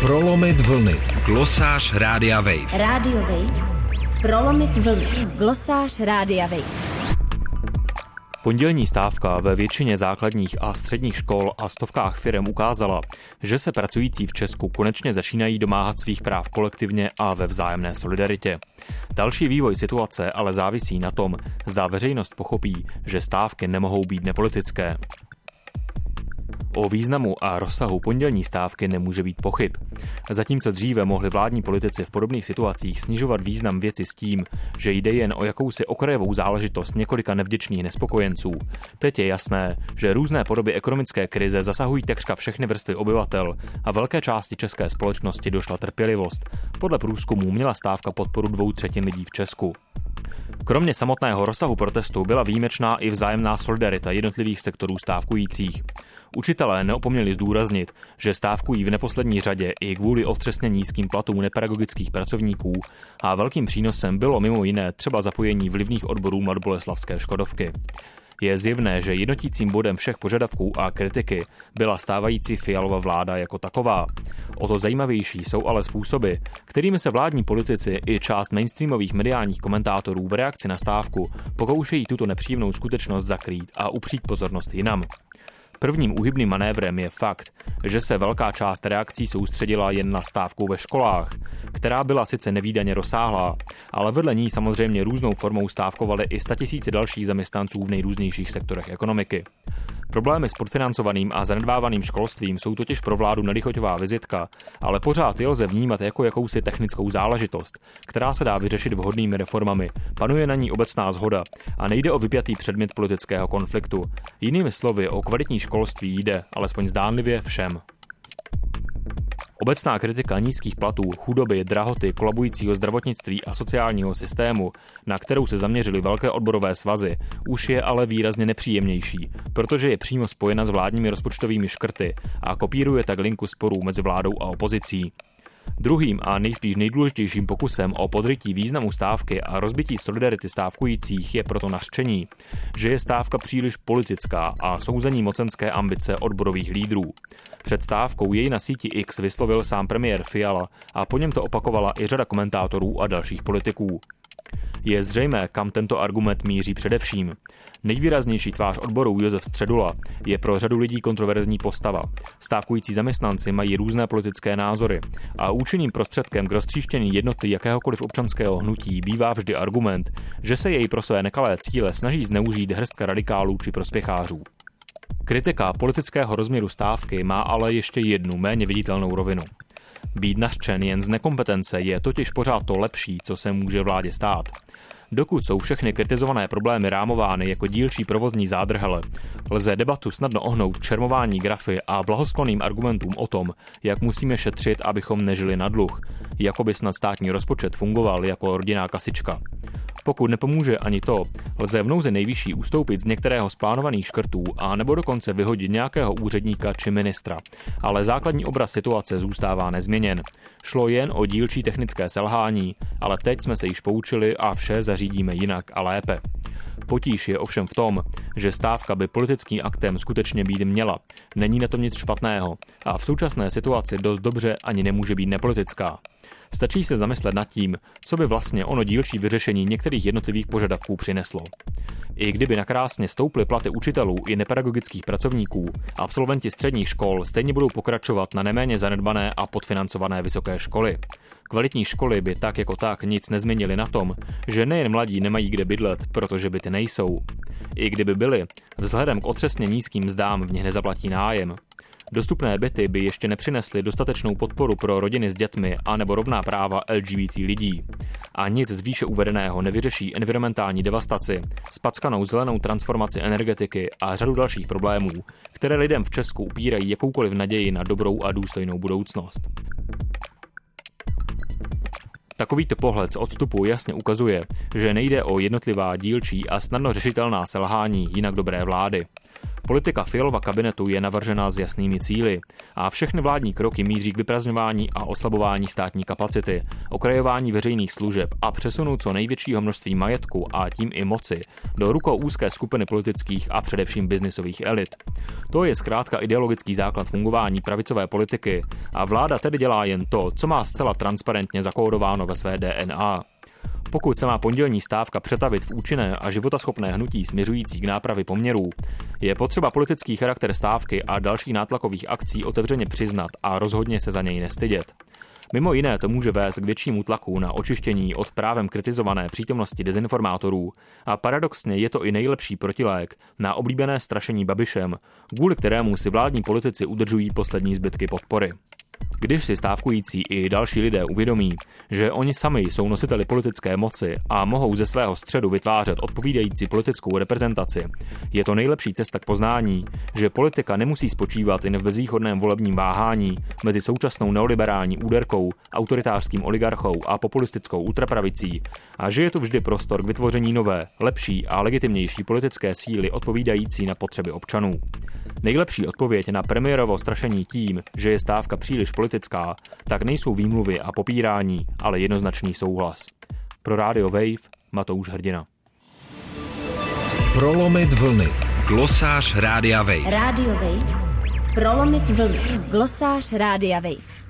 Prolomit vlny. Glosář Rádia Wave. Rádio Wave. Prolomit vlny. Glosář Rádia Wave. Pondělní stávka ve většině základních a středních škol a stovkách firm ukázala, že se pracující v Česku konečně začínají domáhat svých práv kolektivně a ve vzájemné solidaritě. Další vývoj situace ale závisí na tom, zda veřejnost pochopí, že stávky nemohou být nepolitické. O významu a rozsahu pondělní stávky nemůže být pochyb. Zatímco dříve mohli vládní politici v podobných situacích snižovat význam věci s tím, že jde jen o jakousi okrajovou záležitost několika nevděčných nespokojenců, teď je jasné, že různé podoby ekonomické krize zasahují takřka všechny vrstvy obyvatel a velké části české společnosti došla trpělivost. Podle průzkumů měla stávka podporu dvou třetin lidí v Česku. Kromě samotného rozsahu protestu byla výjimečná i vzájemná solidarita jednotlivých sektorů stávkujících. Učitelé neopomněli zdůraznit, že stávkují v neposlední řadě i kvůli otřesně nízkým platům nepedagogických pracovníků a velkým přínosem bylo mimo jiné třeba zapojení vlivných odborů Mladboleslavské Škodovky. Je zjevné, že jednotícím bodem všech požadavků a kritiky byla stávající Fialova vláda jako taková. O to zajímavější jsou ale způsoby, kterými se vládní politici i část mainstreamových mediálních komentátorů v reakci na stávku pokoušejí tuto nepříjemnou skutečnost zakrýt a upřít pozornost jinam. Prvním úhybným manévrem je fakt, že se velká část reakcí soustředila jen na stávku ve školách, která byla sice nevýdaně rozsáhlá, ale vedle ní samozřejmě různou formou stávkovaly i statisíce dalších zaměstnanců v nejrůznějších sektorech ekonomiky. Problémy s podfinancovaným a zanedbávaným školstvím jsou totiž pro vládu nelichoťová vizitka, ale pořád je lze vnímat jako jakousi technickou záležitost, která se dá vyřešit vhodnými reformami. Panuje na ní obecná zhoda a nejde o vypjatý předmět politického konfliktu. Jinými slovy, o kvalitní školství jde, alespoň zdánlivě, všem. Obecná kritika nízkých platů, chudoby, drahoty, kolabujícího zdravotnictví a sociálního systému, na kterou se zaměřily velké odborové svazy, už je ale výrazně nepříjemnější, protože je přímo spojena s vládními rozpočtovými škrty a kopíruje tak linku sporů mezi vládou a opozicí. Druhým a nejspíš nejdůležitějším pokusem o podrytí významu stávky a rozbití solidarity stávkujících je proto nařčení, že je stávka příliš politická a souzení mocenské ambice odborových lídrů. Před stávkou jej na síti X vyslovil sám premiér Fiala a po něm to opakovala i řada komentátorů a dalších politiků. Je zřejmé, kam tento argument míří především. Nejvýraznější tvář odboru Josef Středula je pro řadu lidí kontroverzní postava. Stávkující zaměstnanci mají různé politické názory a účinným prostředkem k roztříštění jednoty jakéhokoliv občanského hnutí bývá vždy argument, že se jej pro své nekalé cíle snaží zneužít hrstka radikálů či prospěchářů. Kritika politického rozměru stávky má ale ještě jednu méně viditelnou rovinu. Být nařčen jen z nekompetence je totiž pořád to lepší, co se může vládě stát. Dokud jsou všechny kritizované problémy rámovány jako dílčí provozní zádrhele, lze debatu snadno ohnout čermování grafy a blahosklonným argumentům o tom, jak musíme šetřit, abychom nežili na dluh, jako by snad státní rozpočet fungoval jako rodinná kasička. Pokud nepomůže ani to, lze v nouze nejvyšší ustoupit z některého z plánovaných škrtů a nebo dokonce vyhodit nějakého úředníka či ministra. Ale základní obraz situace zůstává nezměněn. Šlo jen o dílčí technické selhání, ale teď jsme se již poučili a vše zařídíme jinak a lépe. Potíž je ovšem v tom, že stávka by politickým aktem skutečně být měla. Není na tom nic špatného a v současné situaci dost dobře ani nemůže být nepolitická. Stačí se zamyslet nad tím, co by vlastně ono dílčí vyřešení některých jednotlivých požadavků přineslo. I kdyby nakrásně stouply platy učitelů i nepedagogických pracovníků, absolventi středních škol stejně budou pokračovat na neméně zanedbané a podfinancované vysoké školy. Kvalitní školy by tak jako tak nic nezměnily na tom, že nejen mladí nemají kde bydlet, protože byty nejsou. I kdyby byly, vzhledem k otřesně nízkým mzdám v nich nezaplatí nájem. Dostupné byty by ještě nepřinesly dostatečnou podporu pro rodiny s dětmi a nebo rovná práva LGBT lidí. A nic z výše uvedeného nevyřeší environmentální devastaci, spackanou zelenou transformaci energetiky a řadu dalších problémů, které lidem v Česku upírají jakoukoliv naději na dobrou a důstojnou budoucnost. Takovýto pohled z odstupu jasně ukazuje, že nejde o jednotlivá dílčí a snadno řešitelná selhání jinak dobré vlády. Politika Fialova kabinetu je navržena s jasnými cíly a všechny vládní kroky míří k vyprazňování a oslabování státní kapacity, okrajování veřejných služeb a přesunu co největšího množství majetku a tím i moci do rukou úzké skupiny politických a především biznisových elit. To je zkrátka ideologický základ fungování pravicové politiky a vláda tedy dělá jen to, co má zcela transparentně zakódováno ve své DNA. Pokud se má pondělní stávka přetavit v účinné a životaschopné hnutí směřující k nápravě poměrů, je potřeba politický charakter stávky a dalších nátlakových akcí otevřeně přiznat a rozhodně se za něj nestydět. Mimo jiné to může vést k většímu tlaku na očištění od právem kritizované přítomnosti dezinformátorů a paradoxně je to i nejlepší protilék na oblíbené strašení Babišem, kvůli kterému si vládní politici udržují poslední zbytky podpory. Když si stávkující i další lidé uvědomí, že oni sami jsou nositeli politické moci a mohou ze svého středu vytvářet odpovídající politickou reprezentaci, je to nejlepší cesta k poznání, že politika nemusí spočívat jen v bezvýchodném volebním váhání mezi současnou neoliberální úderkou, autoritářským oligarchou a populistickou ultrapravicí a že je tu vždy prostor k vytvoření nové, lepší a legitimnější politické síly odpovídající na potřeby občanů. Nejlepší odpověď na premiérovo strašení tím, že je stávka příliš politická, tak nejsou výmluvy a popírání, ale jednoznačný souhlas. Pro Radio Wave Matouš Hrdina. Prolomit vlny. Glosář Rádia Wave. Radio Wave. Prolomit vlny. Glosář Rádia Wave.